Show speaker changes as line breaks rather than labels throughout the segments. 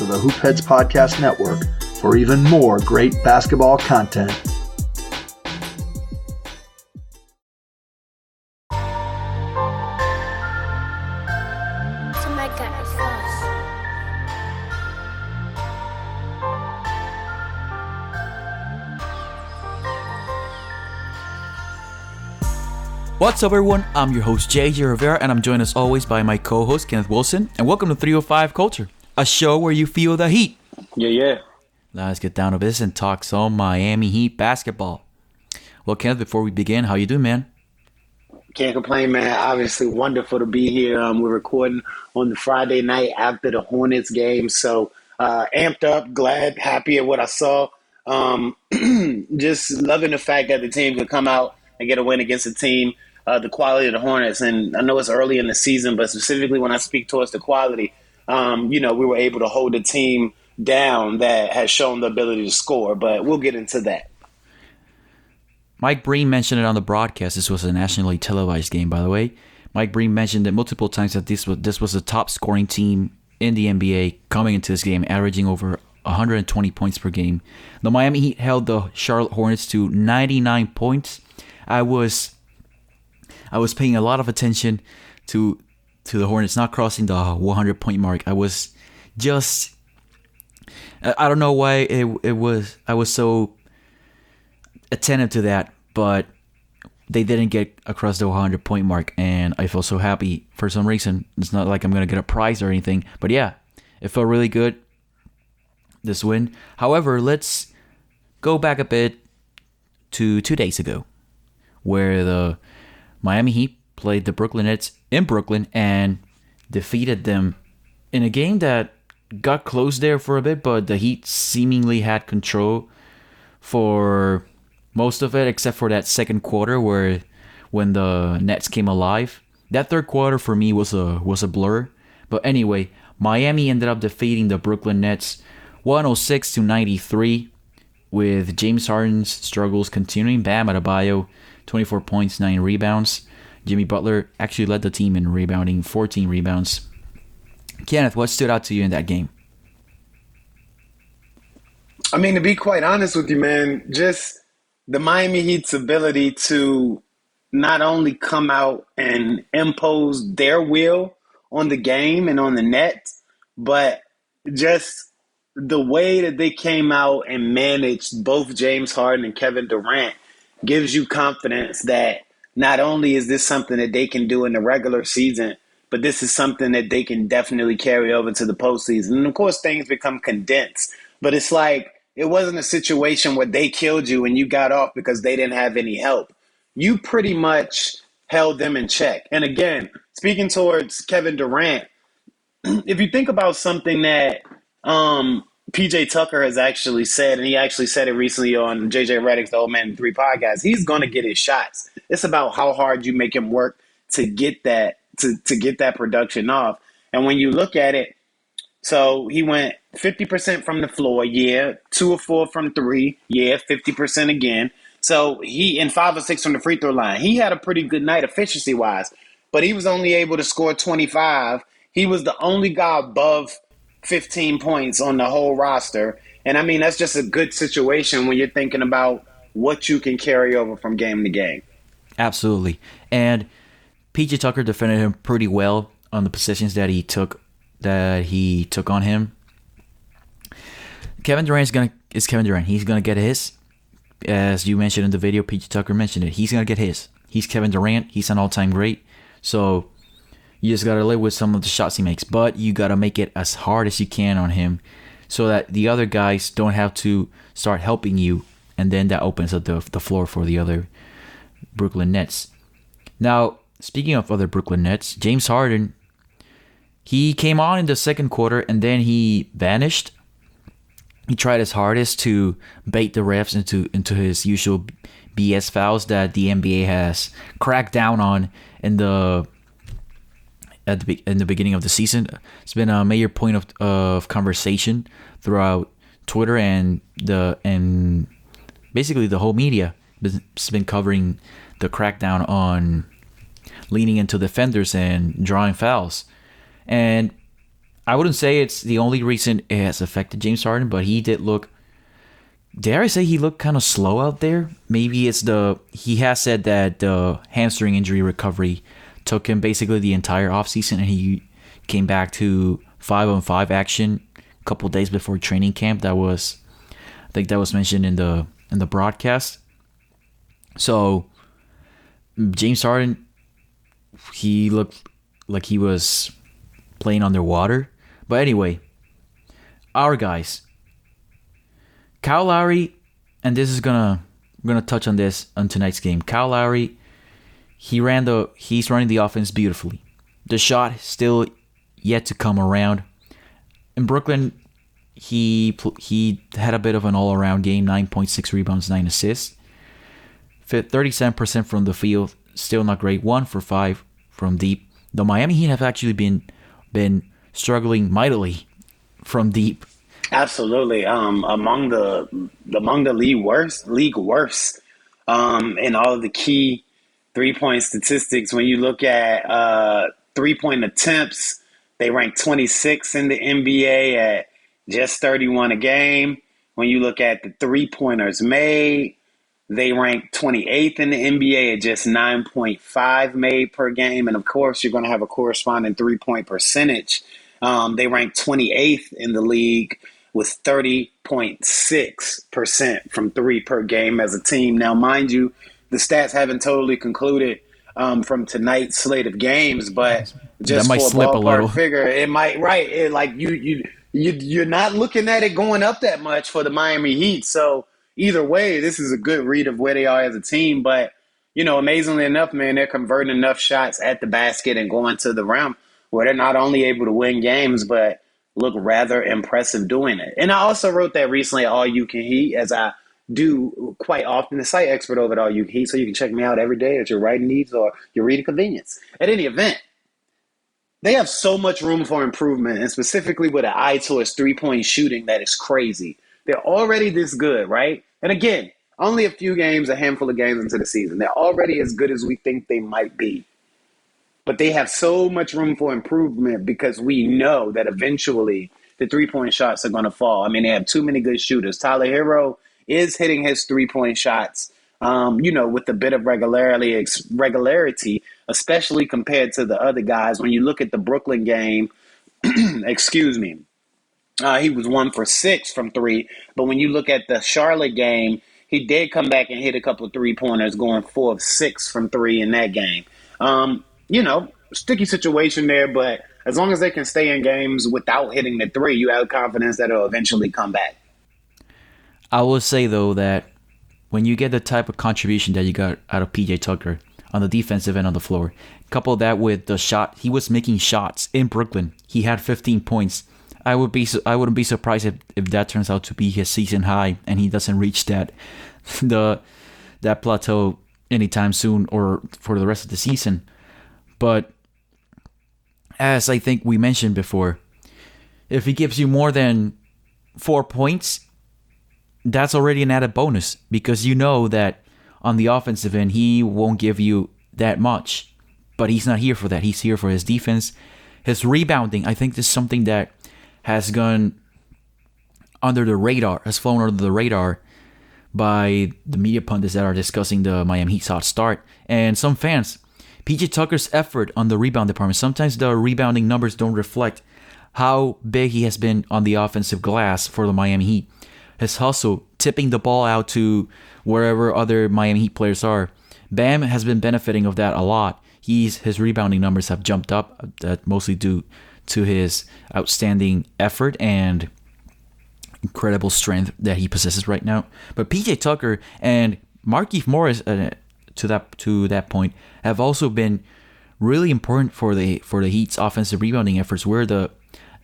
to the Hoopheads Podcast Network for even more great basketball content.
What's up, everyone? I'm your host, JJ Rivera, and I'm joined as always by my co host, Kenneth Wilson. And welcome to 305 Culture, a show where you feel the heat.
Yeah, yeah.
Let's get down to business and talk some Miami Heat basketball. Well, Kenneth, before we begin, how you doing, man?
Can't complain, man. Obviously, wonderful to be here. Um, we're recording on the Friday night after the Hornets game, so uh, amped up, glad, happy at what I saw. Um, just loving the fact that the team could come out and get a win against a team uh, the quality of the Hornets. And I know it's early in the season, but specifically when I speak towards the quality, um, you know, we were able to hold a team down that has shown the ability to score. But we'll get into that.
Mike Breen mentioned it on the broadcast. This was a nationally televised game, by the way. Mike Breen mentioned it multiple times that this was this was the top scoring team in the NBA coming into this game, averaging over 120 points per game. The Miami Heat held the Charlotte Hornets to 99 points. I was I was paying a lot of attention to to the Hornets not crossing the 100 point mark. I was just I don't know why it it was I was so attentive to that, but they didn't get across the 100 point mark and I felt so happy for some reason. It's not like I'm going to get a prize or anything, but yeah, it felt really good this win. However, let's go back a bit to 2 days ago where the Miami Heat played the Brooklyn Nets in Brooklyn and defeated them in a game that got close there for a bit, but the Heat seemingly had control for most of it, except for that second quarter where when the Nets came alive. That third quarter for me was a was a blur. But anyway, Miami ended up defeating the Brooklyn Nets 106 to 93 with James Harden's struggles continuing. Bam Adebayo 24 points, 9 rebounds. Jimmy Butler actually led the team in rebounding, 14 rebounds. Kenneth, what stood out to you in that game?
I mean, to be quite honest with you, man, just the Miami Heat's ability to not only come out and impose their will on the game and on the net, but just the way that they came out and managed both James Harden and Kevin Durant gives you confidence that not only is this something that they can do in the regular season, but this is something that they can definitely carry over to the postseason. And of course, things become condensed, but it's like it wasn't a situation where they killed you and you got off because they didn't have any help. You pretty much held them in check. And again, speaking towards Kevin Durant, if you think about something that um, PJ Tucker has actually said, and he actually said it recently on JJ Redick's The Old Man 3 podcast, he's going to get his shots. It's about how hard you make him work to get that to, to get that production off. And when you look at it, so he went 50% from the floor, yeah, two or four from three, yeah, 50% again. So he in five or six from the free throw line. He had a pretty good night efficiency wise, but he was only able to score 25. He was the only guy above 15 points on the whole roster. And I mean, that's just a good situation when you're thinking about what you can carry over from game to game.
Absolutely. And PJ Tucker defended him pretty well on the positions that he took that he took on him. Kevin Durant is gonna is Kevin Durant. He's gonna get his. As you mentioned in the video, PJ Tucker mentioned it. He's gonna get his. He's Kevin Durant. He's an all time great. So you just gotta live with some of the shots he makes, but you gotta make it as hard as you can on him, so that the other guys don't have to start helping you, and then that opens up the the floor for the other Brooklyn Nets. Now, speaking of other Brooklyn Nets, James Harden, he came on in the second quarter and then he vanished. He tried his hardest to bait the refs into into his usual BS fouls that the NBA has cracked down on in the at the in the beginning of the season. It's been a major point of of conversation throughout Twitter and the and basically the whole media. It's been covering the crackdown on leaning into defenders and drawing fouls. And I wouldn't say it's the only reason it has affected James Harden, but he did look. Dare I say he looked kind of slow out there? Maybe it's the he has said that the hamstring injury recovery took him basically the entire offseason and he came back to five on five action a couple days before training camp. That was, I think that was mentioned in the in the broadcast. So James Harden, he looked like he was playing underwater. But anyway, our guys, Kyle Lowry, and this is gonna I'm gonna touch on this on tonight's game. Kyle Lowry, he ran the he's running the offense beautifully. The shot still yet to come around. In Brooklyn, he he had a bit of an all around game: nine point six rebounds, nine assists. 37% from the field, still not great. One for five from deep. The Miami Heat have actually been been struggling mightily from deep.
Absolutely, um, among the among the league worst, league worst, um, in all of the key three point statistics. When you look at uh, three point attempts, they rank 26 in the NBA at just 31 a game. When you look at the three pointers made, they rank 28th in the NBA at just 9.5 made per game. And of course, you're going to have a corresponding three point percentage. Um, they rank 28th in the league with 30.6% from three per game as a team. Now, mind you, the stats haven't totally concluded um, from tonight's slate of games, but just
that might
for a
slip a little.
figure, it might right. It, like you, you, you, you're not looking at it going up that much for the Miami Heat. So either way, this is a good read of where they are as a team. But you know, amazingly enough, man, they're converting enough shots at the basket and going to the rim where they're not only able to win games, but look rather impressive doing it. And I also wrote that recently All You Can Heat, as I do quite often, the site expert over at All You Can so you can check me out every day at your writing needs or your reading convenience. At any event, they have so much room for improvement, and specifically with an eye towards three point shooting that is crazy. They're already this good, right? And again, only a few games, a handful of games into the season. They're already as good as we think they might be. But they have so much room for improvement because we know that eventually the three point shots are going to fall. I mean, they have too many good shooters. Tyler Herro is hitting his three point shots, um, you know, with a bit of regularity, regularity, especially compared to the other guys. When you look at the Brooklyn game, excuse me, uh, he was one for six from three. But when you look at the Charlotte game, he did come back and hit a couple of three pointers, going four of six from three in that game. Um, you know, sticky situation there, but as long as they can stay in games without hitting the three, you have confidence that it'll eventually come back.
I will say though that when you get the type of contribution that you got out of PJ Tucker on the defensive end on the floor, couple that with the shot he was making shots in Brooklyn. He had 15 points. I would be I wouldn't be surprised if, if that turns out to be his season high and he doesn't reach that the that plateau anytime soon or for the rest of the season. But as I think we mentioned before, if he gives you more than four points, that's already an added bonus because you know that on the offensive end he won't give you that much. But he's not here for that. He's here for his defense. His rebounding, I think this is something that has gone under the radar, has flown under the radar by the media pundits that are discussing the Miami Heat's hot start and some fans. PJ Tucker's effort on the rebound department. Sometimes the rebounding numbers don't reflect how big he has been on the offensive glass for the Miami Heat. His hustle, tipping the ball out to wherever other Miami Heat players are. Bam has been benefiting of that a lot. He's his rebounding numbers have jumped up, that mostly due to his outstanding effort and incredible strength that he possesses right now. But PJ Tucker and Markieff Morris, uh, to that to that point, have also been really important for the for the Heat's offensive rebounding efforts. Where the,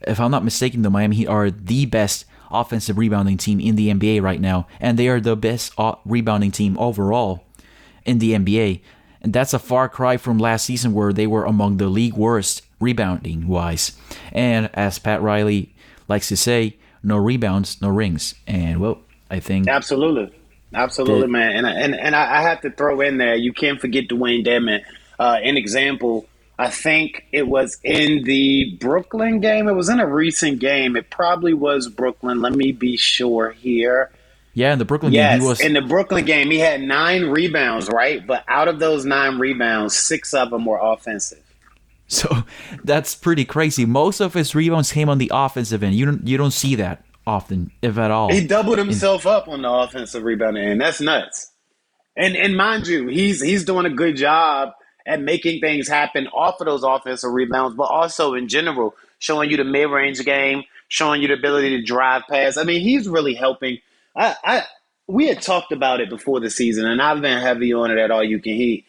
if I'm not mistaken, the Miami Heat are the best offensive rebounding team in the NBA right now, and they are the best rebounding team overall in the NBA. And that's a far cry from last season where they were among the league worst rebounding wise. And as Pat Riley likes to say, no rebounds, no rings. And well, I think
absolutely, absolutely, man. And and and I have to throw in there, you can't forget Dewayne Dedmon, uh, an example I think it was in the Brooklyn game. It was in a recent game. It probably was Brooklyn. Let me be sure here.
Yeah, in the Brooklyn
yes,
game, he was
in the Brooklyn game, he had nine rebounds, right? But out of those nine rebounds, six of them were offensive.
So that's pretty crazy. Most of his rebounds came on the offensive end. You don't you don't see that often, if at all.
He doubled himself up on the offensive rebounding end. That's nuts. And and mind you, he's he's doing a good job at making things happen off of those offensive rebounds, but also in general, showing you the mid range game, showing you the ability to drive past. I mean, he's really helping. I, I we had talked about it before the season, and I've been heavy on it at all you can heat.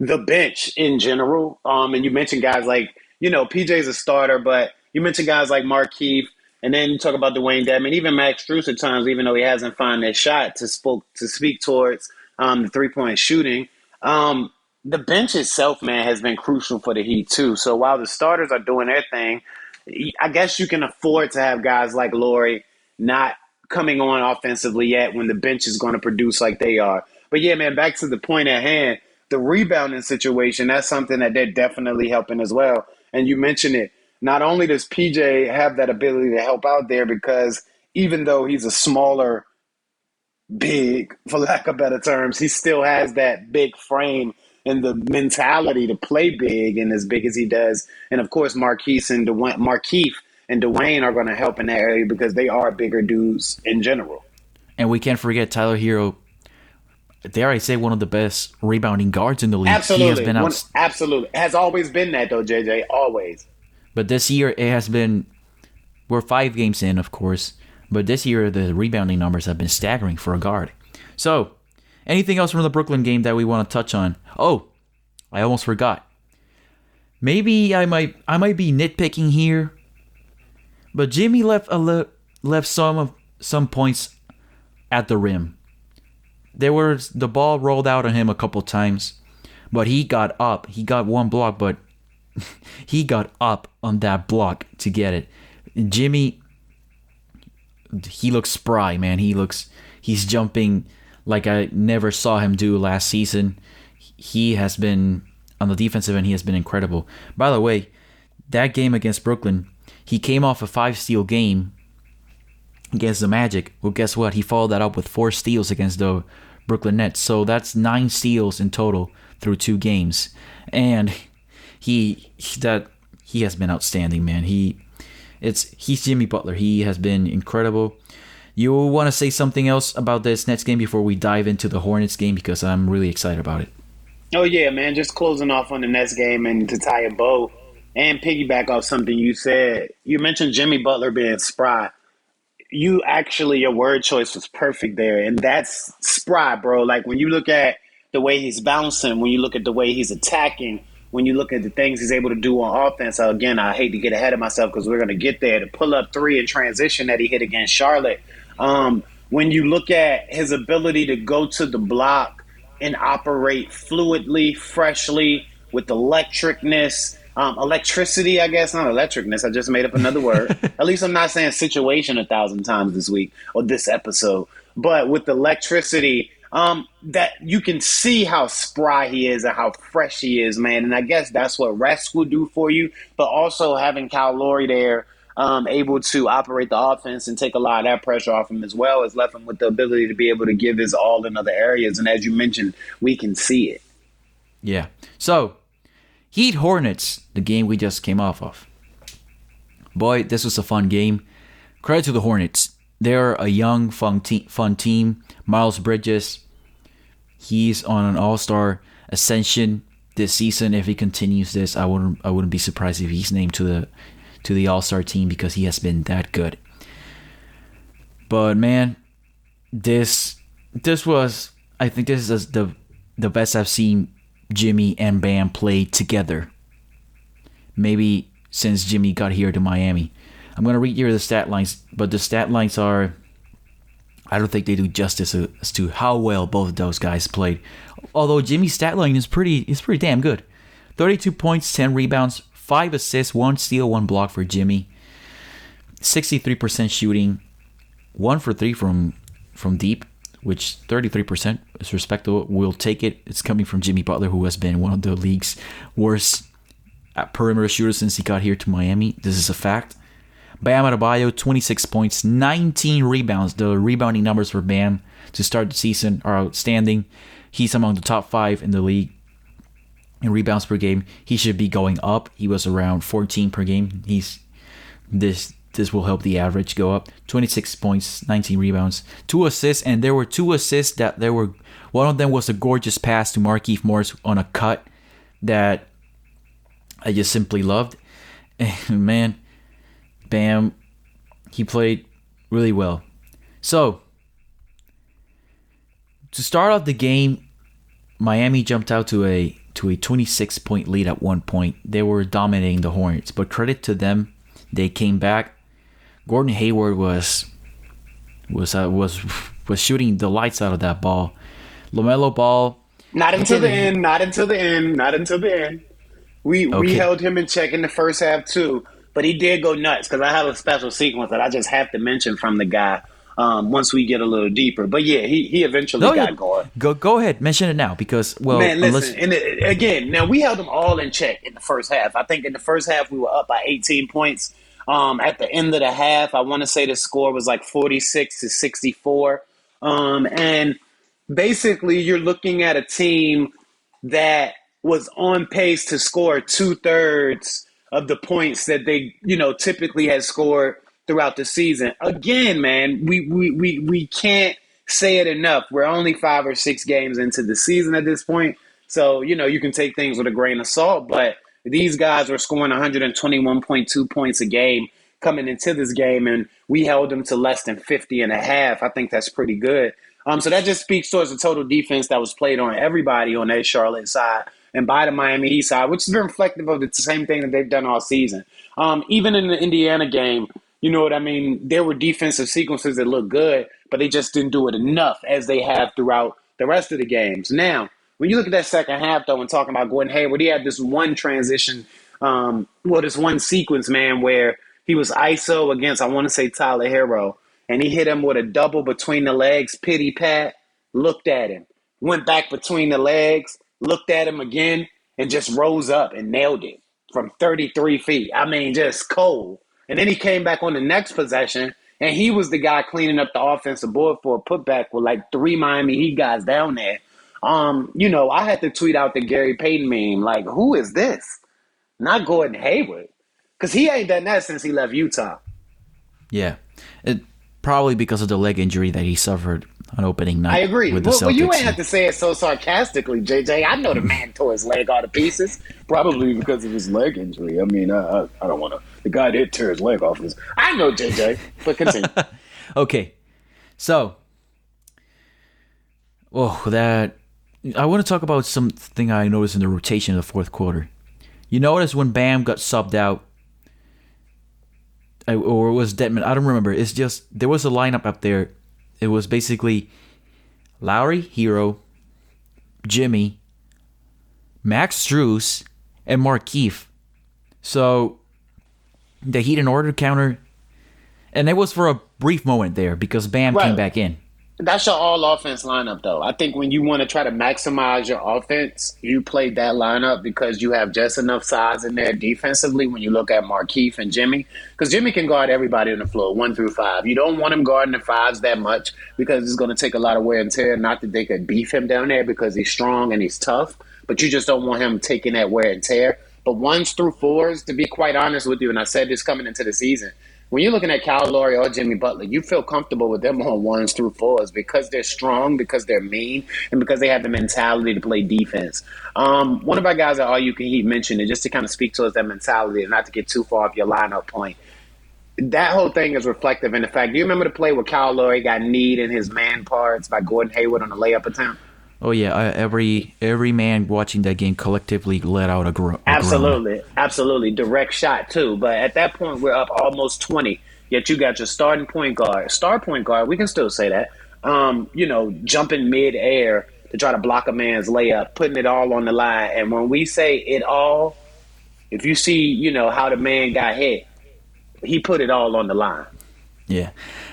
The bench in general, um, and you mentioned guys like you know PJ's a starter, but you mentioned guys like Markieff, and then you talk about Dewayne Dedmon, even Max Strus at times, even though he hasn't found that shot to spoke to speak towards um, the three point shooting. Um, the bench itself, man, has been crucial for the Heat too. So while the starters are doing their thing, I guess you can afford to have guys like Lowry not coming on offensively yet when the bench is going to produce like they are. But yeah, man, back to the point at hand, the rebounding situation, that's something that they're definitely helping as well. And you mentioned it. Not only does PJ have that ability to help out there because even though he's a smaller big, for lack of better terms, he still has that big frame and the mentality to play big and as big as he does. And of course, Marquise and Dewayne, Markieff and Dewayne are going to help in that area because they are bigger dudes in general.
And we can't forget Tyler Herro. Dare I say one of the best rebounding guards in the league?
Absolutely,
he has been out.
Absolutely, has always been that though, JJ. Always.
But this year it has been. We're five games in, of course, but this year the rebounding numbers have been staggering for a guard. So Anything else from the Brooklyn game that we want to touch on? Oh, I almost forgot. Maybe I might I might be nitpicking here, but Jimmy left a le- left some of some points at the rim. There was the ball rolled out on him a couple times, but he got up. He got one block, but he got up on that block to get it. Jimmy, he looks spry, man. He looks he's jumping like I never saw him do last season. He has been on the defensive end, he has been incredible. By the way, that game against Brooklyn, he came off a five steal game against the Magic. Well, guess what? He followed that up with four steals against the Brooklyn Nets. So that's nine steals in total through two games. And he that he has been outstanding, man. He it's he's Jimmy Butler. He has been incredible. You want to say something else about this Nets game before we dive into the Hornets game because I'm really excited about it.
Oh yeah, man! Just closing off on the Nets game and to tie a bow and piggyback off something you said. You mentioned Jimmy Butler being spry. You actually, your word choice was perfect there, and that's spry, bro. Like when you look at the way he's bouncing, when you look at the way he's attacking, when you look at the things he's able to do on offense. Again, I hate to get ahead of myself because we're going to get there. To pull up three in transition that he hit against Charlotte um, when you look at his ability to go to the block and operate fluidly, freshly, with electricness, um, electricity, I guess, not electricness. I just made up another word. At least I'm not saying situation a thousand times this week or this episode. But with electricity, um, that you can see how spry he is and how fresh he is, man. And I guess that's what rest will do for you. But also having Kyle Lowry there um, able to operate the offense and take a lot of that pressure off him as well as left him with the ability to be able to give his all in other areas. And as you mentioned, we can see it.
Yeah. So, Heat Hornets, the game we just came off of. Boy, this was a fun game. Credit to the Hornets. They're a young, fun, te- fun team. Miles Bridges, he's on an All Star ascension this season. If he continues this, I wouldn't I wouldn't be surprised if he's named to the to the All Star team because he has been that good. But man, this this was I think this is the the best I've seen Jimmy and Bam play together. Maybe since Jimmy got here to Miami. I'm gonna read here the stat lines, but the stat lines are I don't think they do justice as to how well both those guys played. Although Jimmy's stat line is pretty is pretty damn good. 32 points, 10 rebounds, Five assists, one steal, one block for Jimmy. 63% shooting, one for three from from deep, which 33% is respectable. We'll take it. It's coming from Jimmy Butler, who has been one of the league's worst perimeter shooters since he got here to Miami. This is a fact. Bam Adebayo, 26 points, 19 rebounds. The rebounding numbers for Bam to start the season are outstanding. He's among the top five in the league in rebounds per game. He should be going up. He was around 14 per game. He's this this will help the average go up. 26 points, 19 rebounds, two assists, and there were two assists that there were. One of them was a gorgeous pass to Markieff Morris on a cut that I just simply loved. And man, Bam, he played really well. So to start off the game, Miami jumped out to a to a 26 point lead at one point. They were dominating the Hornets, but credit to them, they came back. Gordon Hayward was was uh, was was shooting the lights out of that ball. LaMelo Ball.
Not until the end. Not until the end. Not until the end. We we held him in check in the first half too, but he did go nuts because I have a special sequence that I just have to mention from the guy. Um, once we get a little deeper, but yeah, he he eventually
No,
got
yeah,
going.
go go ahead, mention it now because well,
Man,
unless
listen, and it, again, now we held them all in check in the first half. I think in the first half we were up by 18 points. Um, at the end of the half, I want to say the score was like 46 to 64. Um, and basically, you're looking at a team that was on pace to score two thirds of the points that they, you know, typically had scored throughout the season. Again, man, we we we we can't say it enough. We're only five or six games into the season at this point, so you know you can take things with a grain of salt. But these guys were scoring 121.2 points a game coming into this game, and we held them to less than 50 and a half. I think that's pretty good. Um, so that just speaks towards the total defense that was played on everybody on that Charlotte side and by the Miami Heat side, which is reflective of the same thing that they've done all season. Um, even in the Indiana game, you know what I mean? There were defensive sequences that looked good, but they just didn't do it enough as they have throughout the rest of the games. Now, when you look at that second half, though, and talking about Gordon Hayward, he had this one transition, um, well, this one sequence, man, where he was ISO against, I want to say, Tyler Herro, and he hit him with a double between the legs, pity pat, looked at him, went back between the legs, looked at him again, and just rose up and nailed it from 33 feet. I mean, just cold. And then he came back on the next possession, and he was the guy cleaning up the offensive board for a putback with like three Miami Heat guys down there. Um, you know, I had to tweet out the Gary Payton meme, like, who is this? Not Gordon Hayward. Because he ain't done that since he left Utah.
yeah, it probably because of the leg injury that he suffered on opening night.
I agree.
With the
Well, well, you ain't have to say it so sarcastically, JJ. I know the mm-hmm. man tore his leg all to pieces, probably because of his leg injury. I mean, I, I, I don't want to. The guy did tear his leg off. His, I know, JJ, but continue.
Okay, so, oh, that I want to talk about something I noticed in the rotation of the fourth quarter. You notice when Bam got subbed out, I- or it was Dedmon. I don't remember. It's just there was a lineup up there. It was basically Lowry, Herro, Jimmy, Max Strus, and Markieff. So the Heat in order counter, and it was for a brief moment there because Bam came back in.
That's your all offense lineup, though. I think when you want to try to maximize your offense, you play that lineup because you have just enough size in there defensively when you look at Markieff and Jimmy. Because Jimmy can guard everybody on the floor, one through five. You don't want him guarding the fives that much because it's going to take a lot of wear and tear. Not that they could beef him down there because he's strong and he's tough, but you just don't want him taking that wear and tear. But ones through fours, to be quite honest with you, and I said this coming into the season, when you're looking at Kyle Lowry or Jimmy Butler, you feel comfortable with them on ones through fours because they're strong, because they're mean, and because they have the mentality to play defense. Um, one of our guys at All You Can Heat mentioned it just to kind of speak towards that mentality and not to get too far off your lineup point. That whole thing is reflective in the fact. Do you remember the play where Kyle Lowry got kneed in his man parts by Gordon Hayward on a layup attempt?
Oh yeah, uh, every every man watching that game collectively let out a, gro- a groan.
Absolutely, absolutely. Direct shot too. But at that point, we're up almost twenty. Yet you got your starting point guard, star point guard. We can still say that. Um, you know, jumping mid air to try to block a man's layup, putting it all on the line. And when we say it all, if you see, you know how the man got hit, he put it all on the line.
Yeah,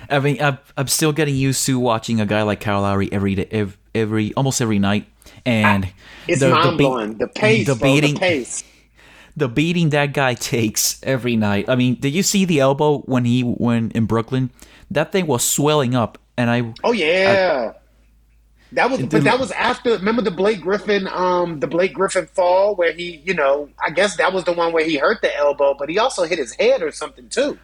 I mean, I'm, I'm still getting used to watching a guy like Kyle Lowry every day, every, every almost every night, and
It's
the- the
mind blowing. The pace,
the
bro,
beating,
the pace.
the beating that guy takes every night. I mean, did you see the elbow when he went in Brooklyn? That thing was swelling up, and I.
Oh yeah. I, that was, but that was after. Remember the Blake Griffin, um, the Blake Griffin fall where he, you know, I guess that was the one where he hurt the elbow, but he also hit his head or something too.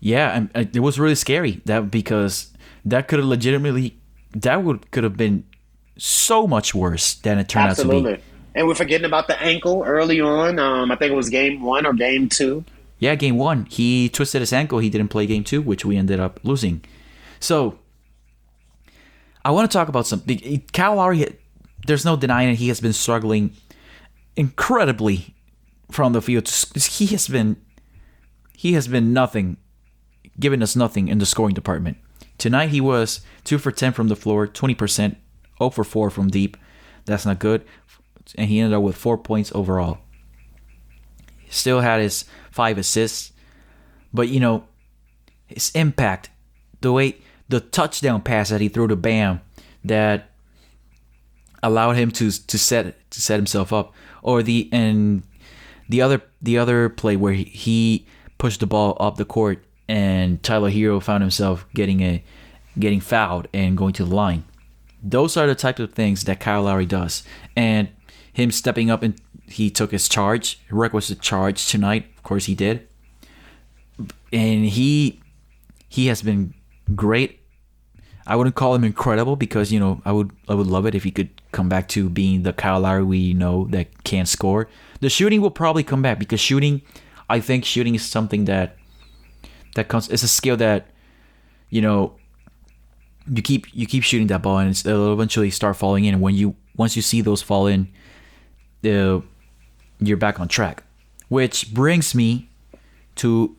Yeah, and uh, it was really scary that because that could have legitimately, that would could have been so much worse than it turned Absolutely. out to be.
And we're forgetting about the ankle early on. Um, I think it was game one or game two.
Yeah, game one. He twisted his ankle. He didn't play game two, which we ended up losing. So I want to talk about something. Kyle Lowry, there's no denying it. He has been struggling incredibly from the field. He has been, he has been nothing, giving us nothing in the scoring department. Tonight he was two for ten from the floor, twenty percent, 0 for four from deep. That's not good and he ended up with four points overall. Still had his five assists, but you know, his impact, the way the touchdown pass that he threw to Bam, that allowed him to to set to set himself up, or the and the other the other play where he, he pushed the ball up the court and Tyler Herro found himself getting a getting fouled and going to the line. Those are the types of things that Kyle Lowry does, and him stepping up and he took his charge, requisite charge tonight. Of course, he did, and he he has been great. I wouldn't call him incredible because you know I would I would love it if he could come back to being the Kyle Lowry we know that can't score. The shooting will probably come back because shooting, I think shooting is something that that comes. It's a skill that you know you keep you keep shooting that ball and it'll eventually start falling in. And when you once you see those fall in, uh, you're back on track. Which brings me to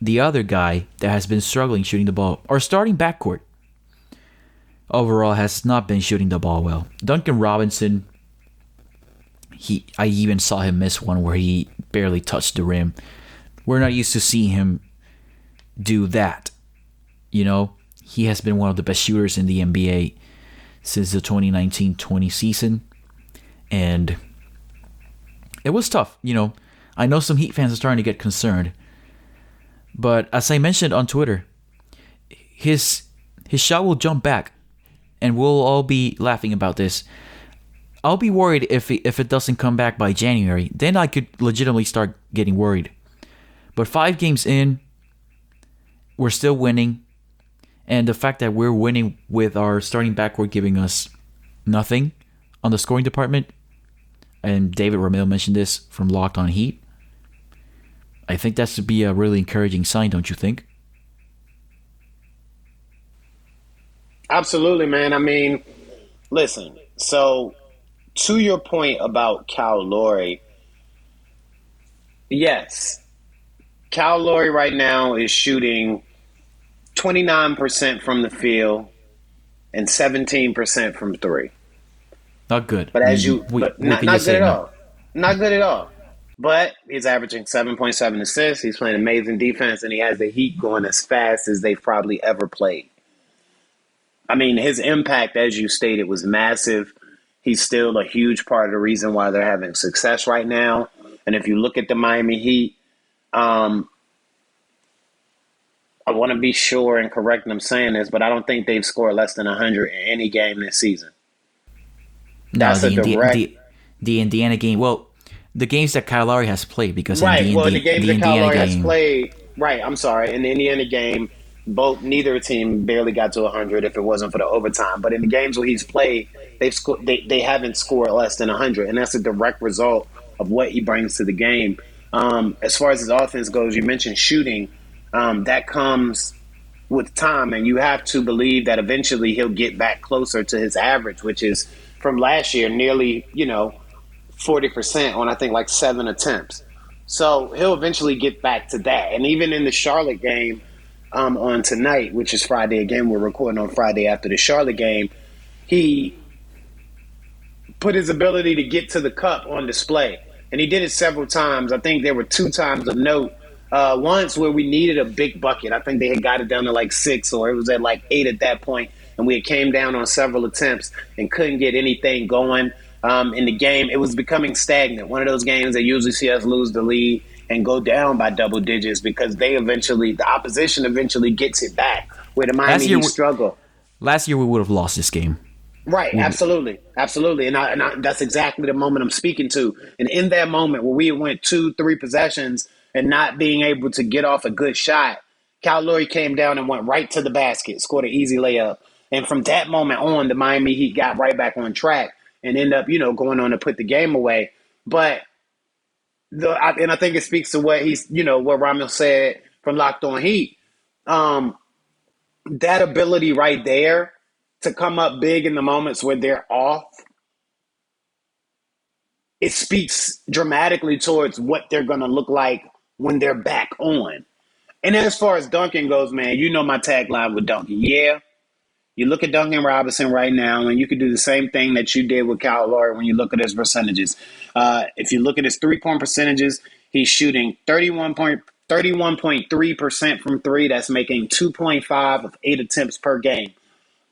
the other guy that has been struggling shooting the ball. or starting backcourt overall has not been shooting the ball well. Duncan Robinson, he I even saw him miss one where he barely touched the rim. We're not used to seeing him do that. You know, he has been one of the best shooters in the NBA since the 2019-20 season and it was tough. You know, I know some Heat fans are starting to get concerned, but as I mentioned on Twitter, his his shot will jump back, and we'll all be laughing about this. I'll be worried if it, if it doesn't come back by January. Then I could legitimately start getting worried. But five games in, we're still winning, and the fact that we're winning with our starting backcourt giving us nothing on the scoring department and David Ramil mentioned this from Locked on Heat. I think that should be a really encouraging sign, don't you think?
Absolutely, man. I mean, listen, so to your point about Kyle Lowry, yes, Kyle Lowry right now is shooting 29% from the field and 17% from three.
Not good.
But as you, we, but we not, not good at no. all. Not good at all. But he's averaging 7.7 assists. He's playing amazing defense, and he has the Heat going as fast as they've probably ever played. I mean, his impact, as you stated, was massive. He's still a huge part of the reason why they're having success right now. And if you look at the Miami Heat, um, I want to be sure and correct I'm saying this, but I don't think they've scored less than 100 in any game this season.
No, the, direct... the, the Indiana game. Well, the games that Kyle Lowry has played because
right.
In
the, well, the games the that Kyle Lowry game, has played. Right. I'm sorry. In the Indiana game, both neither team barely got to 100 if it wasn't for the overtime. But in the games where he's played, they've scored. They, they haven't scored less than 100, and that's a direct result of what he brings to the game. Um, as far as his offense goes, you mentioned shooting. Um, that comes with time, and you have to believe that eventually he'll get back closer to his average, which is from last year, nearly, you know, 40% on, I think, like seven attempts. So he'll eventually get back to that. And even in the Charlotte game um, on tonight, which is Friday again, we're recording on Friday after the Charlotte game, he put his ability to get to the cup on display. And he did it several times. I think there were two times of note. Uh, once where we needed a big bucket. I think they had got it down to like six, or it was at like eight at that point and we came down on several attempts and couldn't get anything going. um, in the game, it was becoming stagnant. One of those games that usually see us lose the lead and go down by double digits because they eventually, the opposition eventually gets it back. Where the Miami Heat struggle.
Last year we would have lost this game.
Right, absolutely, absolutely, and, I, and I, that's exactly the moment I'm speaking to. And in that moment where we went two, three possessions and not being able to get off a good shot, Kyle Lowry came down and went right to the basket, scored an easy layup, and from that moment on, the Miami Heat got right back on track and end up, you know, going on to put the game away. But the and I think it speaks to what he's, you know, what Ramil said from Locked On Heat. Um, that ability right there to come up big in the moments where they're off, it speaks dramatically towards what they're going to look like when they're back on. And as far as Duncan goes, man, you know my tagline with Duncan. Yeah, you look at Duncan Robinson right now, and you could do the same thing that you did with Kyle Lowry when you look at his percentages. Uh, if you look at his three point percentages, he's shooting 31 31.3% from three. That's making 2.5 of eight attempts per game.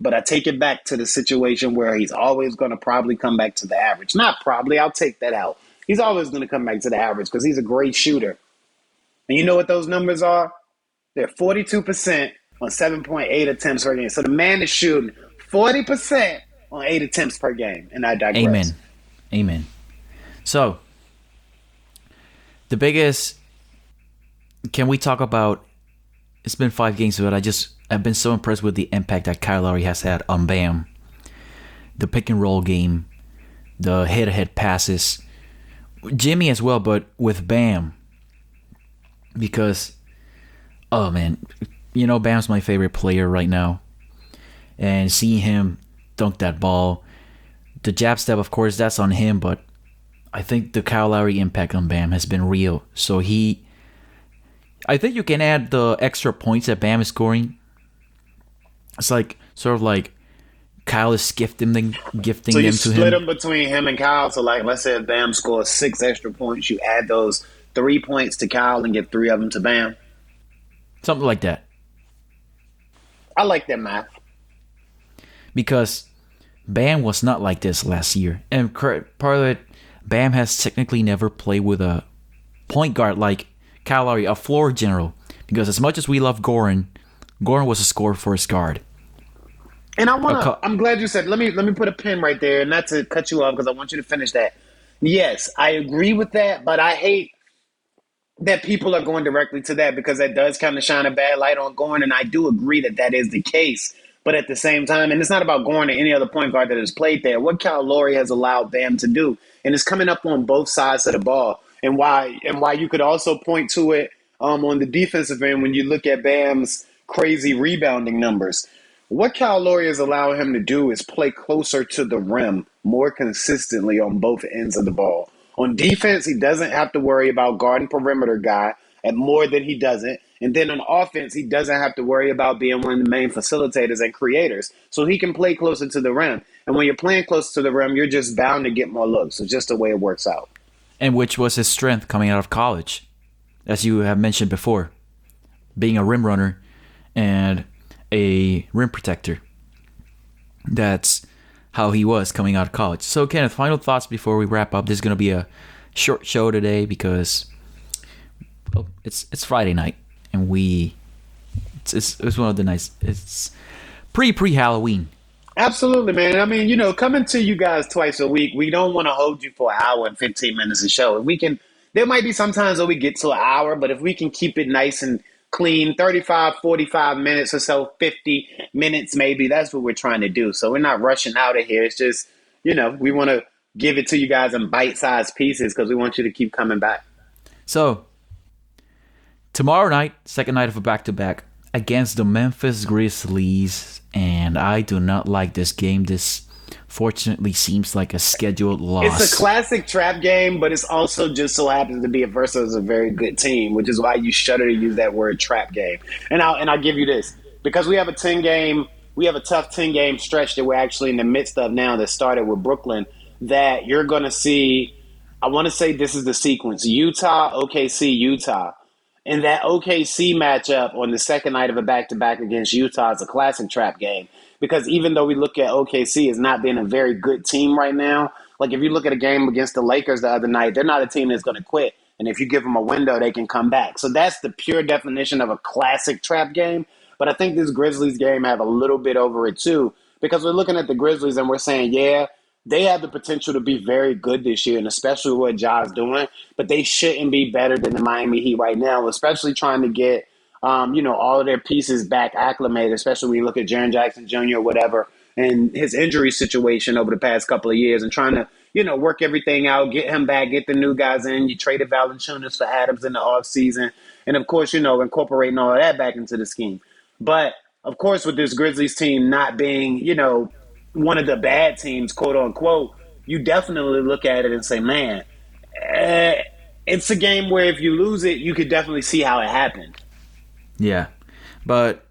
But I take it back to the situation where he's always going to probably come back to the average. Not probably, I'll take that out. He's always going to come back to the average because he's a great shooter. And you know what those numbers are? They're 42% on 7.8 attempts per game. So the man is shooting 40% on eight attempts per game. And I digress.
Amen. Amen. So the biggest can we talk about it's been five games, but I just I've been so impressed with the impact that Kyle Lowry has had on Bam. The pick and roll game, the head to head passes. Jimmy as well, but with Bam. Because oh man, you know Bam's my favorite player right now. And seeing him dunk that ball, the jab step of course that's on him, but I think the Kyle Lowry impact on Bam has been real. So he I think you can add the extra points that Bam is scoring. It's like sort of like Kyle is gifting them, gifting
so
them to
him.
split
them between him and Kyle. So like, let's say if Bam scores six extra points, you add those three points to Kyle and give three of them to Bam.
Something like that.
I like that math
because Bam was not like this last year, and part of it, Bam has technically never played with a point guard like Kyle Lowry, a floor general. Because as much as we love Goran, Goran was a scorer for his guard.
And I want to. I'm glad you said. Let me let me put a pin right there, not to cut you off because I want you to finish that. Yes, I agree with that, but I hate that people are going directly to that because that does kind of shine a bad light on Goran, and I do agree that that is the case. But at the same time, and it's not about Goran or any other point guard that has played there. What Kyle Lowry has allowed them to do, and it's coming up on both sides of the ball and why and why you could also point to it um, on the defensive end when you look at Bam's crazy rebounding numbers. What Kyle Lowry is allowing him to do is play closer to the rim more consistently on both ends of the ball. On defense, he doesn't have to worry about guarding perimeter guy and more than he doesn't. And then on offense, he doesn't have to worry about being one of the main facilitators and creators. So he can play closer to the rim. And when you're playing closer to the rim, you're just bound to get more looks. It's just the way it works out
and which was his strength coming out of college, as you have mentioned before, being a rim runner and a rim protector. That's how he was coming out of college. So, Kenneth, final thoughts before we wrap up. This is going to be a short show today because well, it's it's Friday night and we it's, it's, it's one of the nice it's pre pre Halloween
Absolutely, man. I mean, you know, coming to you guys twice a week, we don't want to hold you for an hour and 15 minutes of show. If we can, there might be sometimes where we get to an hour, but if we can keep it nice and clean, 35, 45 minutes or so, 50 minutes maybe, that's what we're trying to do. So we're not rushing out of here. It's just, you know, we want to give it to you guys in bite sized pieces because we want you to keep coming back.
So, tomorrow night, second night of a back to back against the Memphis Grizzlies and I do not like this game. This fortunately seems like a scheduled loss.
It's a classic trap game, but it's also just so happens to be a versus a very good team, which is why you shudder to use that word trap game. And I'll and I'll give you this because we have a ten game, we have a tough ten game stretch that we're actually in the midst of now that started with Brooklyn. That you're going to see. I want to say this is the sequence: Utah, OKC, Utah. And that OKC matchup on the second night of a back to back against Utah is a classic trap game because even though we look at OKC as not being a very good team right now, Like if you look at a game against the Lakers the other night, they're not a team that's going to quit. And if you give them a window, they can come back. So that's the pure definition of a classic trap game. But I think this Grizzlies game have a little bit over it too, because we're looking at the Grizzlies and we're saying, yeah, they have the potential to be very good this year, and especially what Ja's doing. But they shouldn't be better than the Miami Heat right now, especially trying to get um, you know all of their pieces back acclimated. Especially when you look at Jaren Jackson Jr. or whatever, and his injury situation over the past couple of years, and trying to you know work everything out, get him back, get the new guys in. You traded Valanciunas for Adams in the offseason. and of course you know incorporating all of that back into the scheme. But of course, with this Grizzlies team not being you know one of the bad teams, quote unquote, you definitely look at it and say, man, eh, it's a game where if you lose it, you could definitely see how it happened.
Yeah. But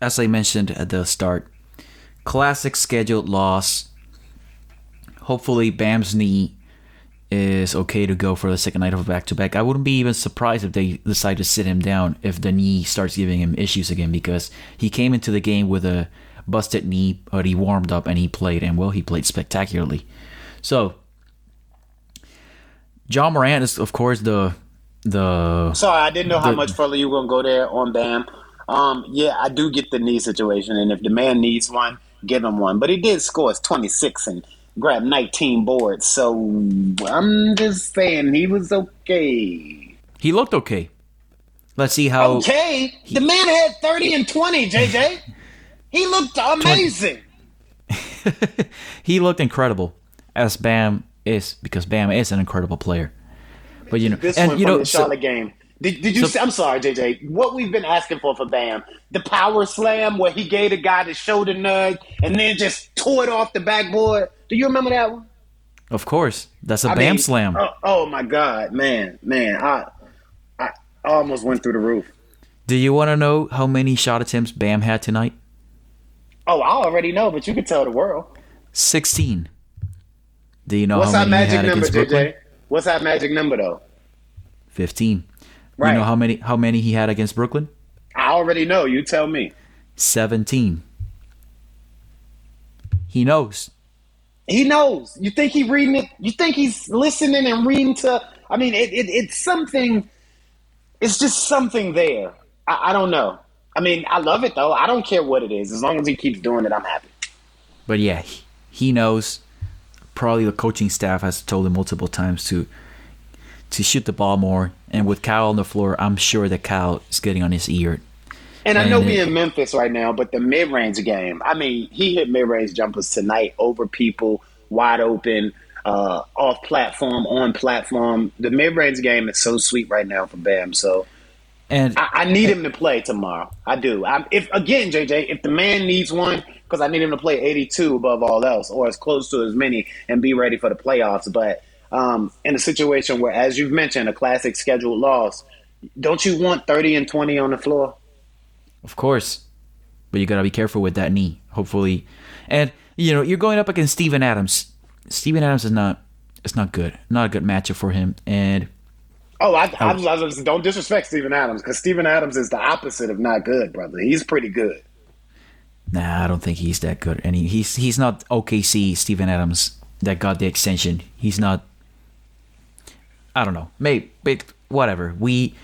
as I mentioned at the start, classic scheduled loss. Hopefully, Bam's knee is okay to go for the second night of a back to back. I wouldn't be even surprised if they decide to sit him down if the knee starts giving him issues again because he came into the game with a busted knee, but he warmed up and he played, and well, he played spectacularly. So, Ja Morant is, of course, the the.
Sorry, I didn't know the, how much further you were gonna go there on Bam. Um, yeah, I do get the knee situation, and if the man needs one, give him one. But he did score 26 and grab 19 boards, so I'm just saying he was okay.
He looked okay. Let's see how.
Okay, he, the man had 30 and 20. JJ. He looked amazing.
he looked incredible, as Bam is because Bam is an incredible player. But you know,
this
and
one
you
from
know,
the
so,
game. Did, did you?
so-
see, I'm sorry, JJ. What we've been asking for for Bam, the power slam where he gave the guy the shoulder nudge and then just tore it off the backboard. Do you remember that one?
of course, that's a
I
Bam
mean,
slam.
Oh, oh my God, man, man, I, I almost went through the roof.
Do you want to know how many shot attempts Bam had tonight?
Oh, I already know, but you can tell the world.
Sixteen. Do you know
What's
how many
magic
had
number,
against Brooklyn?
What's that magic number though?
Fifteen.
Right.
You know how many how many he had against Brooklyn?
I already know. You tell me.
17. He knows.
He knows. You think he reading it? You think he's listening and reading to? I mean, it, it, it's something. It's just something there. I, I don't know. I mean, I love it though. I don't care what it is. As long as he keeps doing it, I'm happy.
But yeah, he knows. Probably the coaching staff has told him multiple times to to shoot the ball more. And with Kyle on the floor, I'm sure that Kyle is getting on his ear.
And I know
And we're
in Memphis right now, but the mid range game. I mean, he hit mid range jumpers tonight over people, wide open, uh, off platform, on platform. The mid range game is so sweet right now for Bam. So
And
I, I need him to play tomorrow. I do. I, if again, JJ, if the man needs one, because I need him to play 82 above all else, or as close to as many, and be ready for the playoffs. But um, in a situation where, as you've mentioned, a classic scheduled loss, don't you want 30 and 20 on the floor?
Of course. But you gotta be careful with that knee. Hopefully, and you know you're going up against Steven Adams. Steven Adams is not. It's not good. Not a good matchup for him. And
Oh, I, I, I, I- don't disrespect Steven Adams because Steven Adams is the opposite of not good, brother. He's pretty good.
Nah, I don't think he's that good. And he, he's he's not OKC Steven Adams that got the extension. He's not. I don't know. Maybe but whatever. We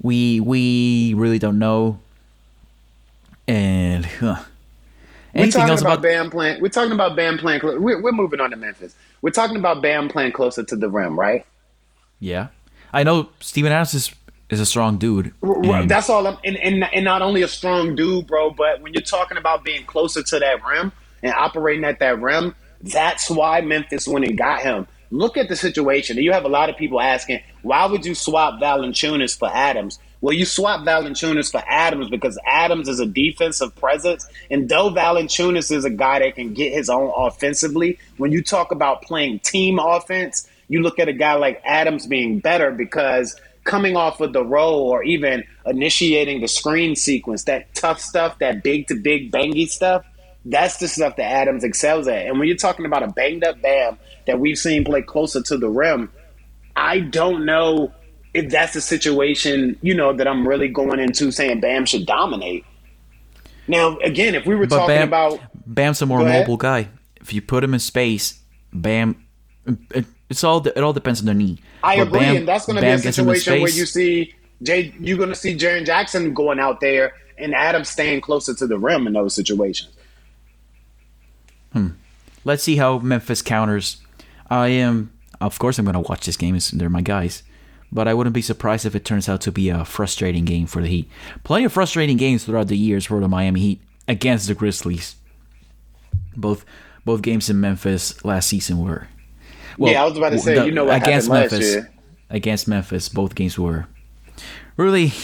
we we really don't know. And huh.
We're
anything
talking
else
about,
about
Bam playing. We're talking about Bam playing. We're, we're moving on to Memphis. We're talking about Bam playing closer to the rim, right?
Yeah, I know Steven Adams is is a strong dude.
Well, that's all. I'm, and, and and not only a strong dude, bro, but when you're talking about being closer to that rim and operating at that rim, that's why Memphis went and got him. Look at the situation. You have a lot of people asking, why would you swap Valanciunas for Adams? Well, you swap Valanciunas for Adams because Adams is a defensive presence, and though Valanciunas is a guy that can get his own offensively, when you talk about playing team offense, you look at a guy like Adams being better because coming off of the roll or even initiating the screen sequence, that tough stuff, that big to big bangy stuff, that's the stuff that Adams excels at. And when you're talking about a banged up Bam that we've seen play closer to the rim, I don't know if that's the situation, you know, that I'm really going into saying Bam should dominate. Now, again, if we were
But
talking
Bam,
about
Bam's a more mobile guy. If you put him in space, Bam it's all it all depends on the knee.
I agree,
Bam-
and that's going to be a
gets him in
situation where you see Jay. You're going to see Jaren Jackson going out there and Adam staying closer to the rim in those situations. Hmm.
Let's see how Memphis counters. I am, of course, I'm going to watch this game. They're my guys, but I wouldn't be surprised if it turns out to be a frustrating game for the Heat. Plenty of frustrating games throughout the years for the Miami Heat against the Grizzlies. Both both games in Memphis last season were.
Yeah, I was about to say, you know what
against
happened last
Memphis.
year.
Against Memphis, both games were really.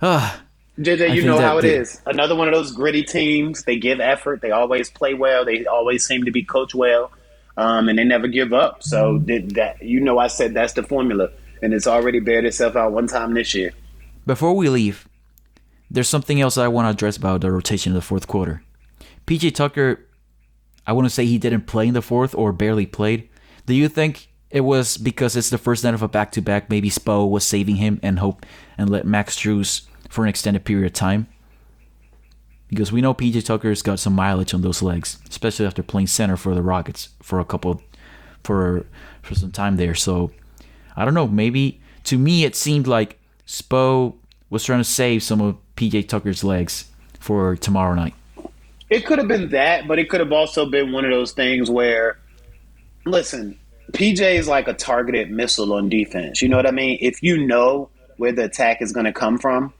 Uh,
JJ, you know how it
the-
is. Another one of those gritty teams. They give effort. They always play well. They always seem to be coached well, um, and they never give up. So that you know, I said that's the formula, and it's already bared itself out one time this year.
Before we leave, there's something else I want to address about the rotation of the fourth quarter. PJ Tucker, I wouldn't say he didn't play in the fourth or barely played. Do you think it was because it's the first night of a back to back? Maybe Spo was saving him and hope and let Max Strus for an extended period of time? Because we know PJ Tucker's got some mileage on those legs, especially after playing center for the Rockets for a couple for for some time there. So I don't know. Maybe to me it seemed like Spo was trying to save some of PJ Tucker's legs for tomorrow night.
It could have been that, but it could have also been one of those things where, listen, PJ is like a targeted missile on defense. You know what I mean? If you know where the attack is going to come from,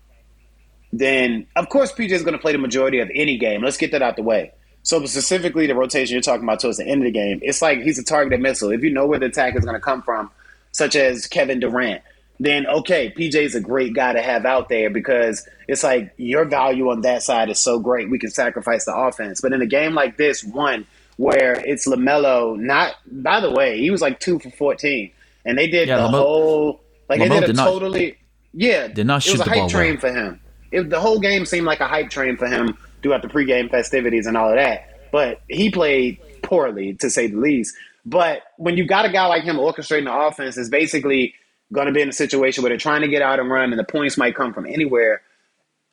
then of course PJ is going to play the majority of any game. Let's get that out the way. So specifically, the rotation you're talking about towards the end of the game, it's like he's a targeted missile. If you know where the attack is going to come from, such as Kevin Durant, then okay, PJ is a great guy to have out there because it's like your value on that side is so great. We can sacrifice the offense. But in a game like this, one where it's LaMelo, not by the way, he was like two for fourteen, and they did
Yeah,
the
Lame-
whole like they
LaMelo
did a
did not-
totally yeah
did not
it was a hype train
well.
for him. It, the whole game seemed like a hype train for him throughout the pregame festivities and all of that. But he played poorly, to say the least. But when you got a guy like him orchestrating the offense, it's basically going to be in a situation where they're trying to get out and run, and the points might come from anywhere.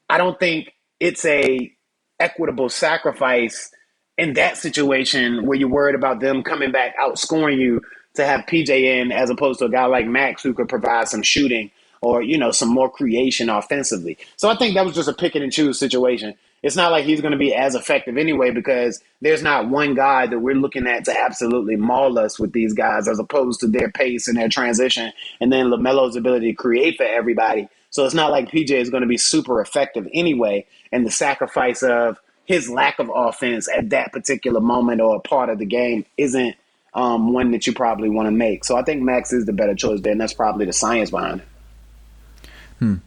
I don't think it's a equitable sacrifice in that situation where you're worried about them coming back outscoring you to have PJ in as opposed to a guy like Max who could provide some shooting or you know some more creation offensively. So I think that was just a pick and choose situation. It's not like he's going to be as effective anyway because there's not one guy that we're looking at to absolutely maul us with these guys as opposed to their pace and their transition and then LaMelo's ability to create for everybody. So it's not like PJ is going to be super effective anyway and the sacrifice of his lack of offense at that particular moment or part of the game isn't um, one that you probably want to make. So I think Max is the better choice there, and that's probably the science behind it.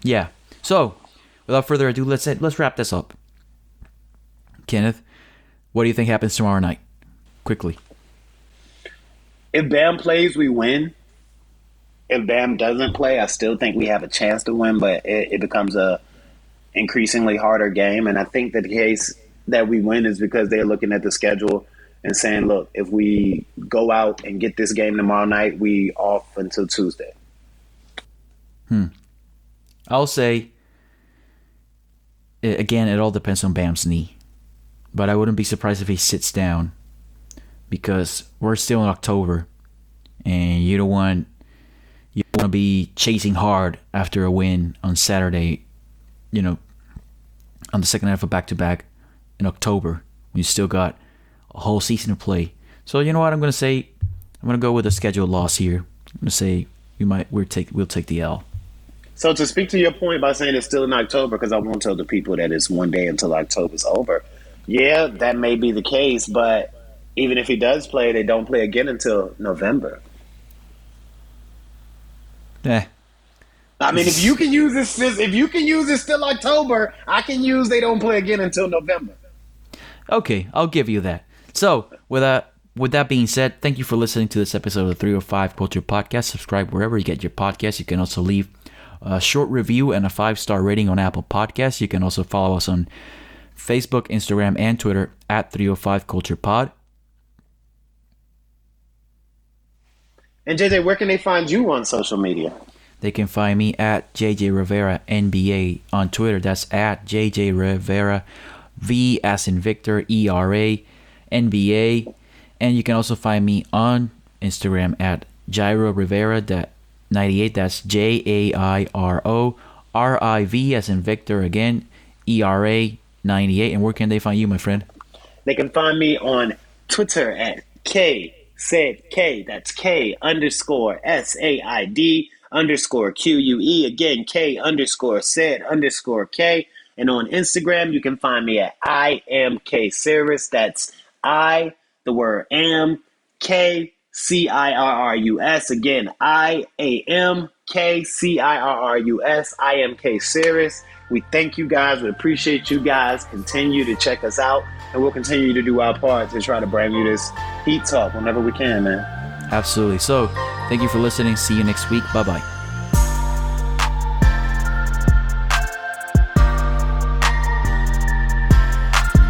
Yeah. So, without further ado, let's let's wrap this up. Kenneth, what do you think happens tomorrow night? Quickly.
If Bam plays, we win. If Bam doesn't play, I still think we have a chance to win, but it, it becomes a increasingly harder game. And I think that the case that we win is because they're looking at the schedule and saying, "Look, if we go out and get this game tomorrow night, we off until Tuesday." Hmm.
I'll say again, it all depends on Bam's knee, but I wouldn't be surprised if he sits down because we're still in October, and you don't want you want to be chasing hard after a win on Saturday, you know, on the second half of back to back in October. when You still got a whole season to play. So you know what I'm gonna say? I'm gonna go with a scheduled loss here. I'm gonna say we might we're take we'll take the L.
So to speak to your point by saying it's still in October, because I won't tell the people that it's one day until October's over. Yeah, that may be the case, but even if he does play, they don't play again until November.
Eh,
I mean, if you can use this, if you can use it still October, I can use they don't play again until November.
Okay, I'll give you that. So, with that, with that being said, thank you for listening to this episode of the 305 Culture Podcast. Subscribe wherever you get your podcasts. You can also leave a short review and a five star rating on Apple Podcasts. You can also follow us on Facebook, Instagram, and Twitter at 305 Culture Pod.
And JJ, where can they find you on social media?
They can find me at JJ Rivera NBA on Twitter. That's at JJ Rivera, V as in Victor, E R A, NBA. And you can also find me on Instagram at Jairo Rivera that 98. That's J A I R O R I V as in Victor again, E R A 98. And where can they find you, my friend?
They can find me on Twitter at K said K. That's K underscore S A I D underscore Q U E. Again, K underscore said underscore K. And on Instagram, you can find me at I am K Cirrus. That's I, the word am, K C I R R U S. Again, I A M K C I R R U S. I am K. We thank you guys. We appreciate you guys. Continue to check us out, and we'll continue to do our part to try to bring you this heat talk whenever we can, man.
Absolutely. So, thank you for listening. See you next week. Bye bye.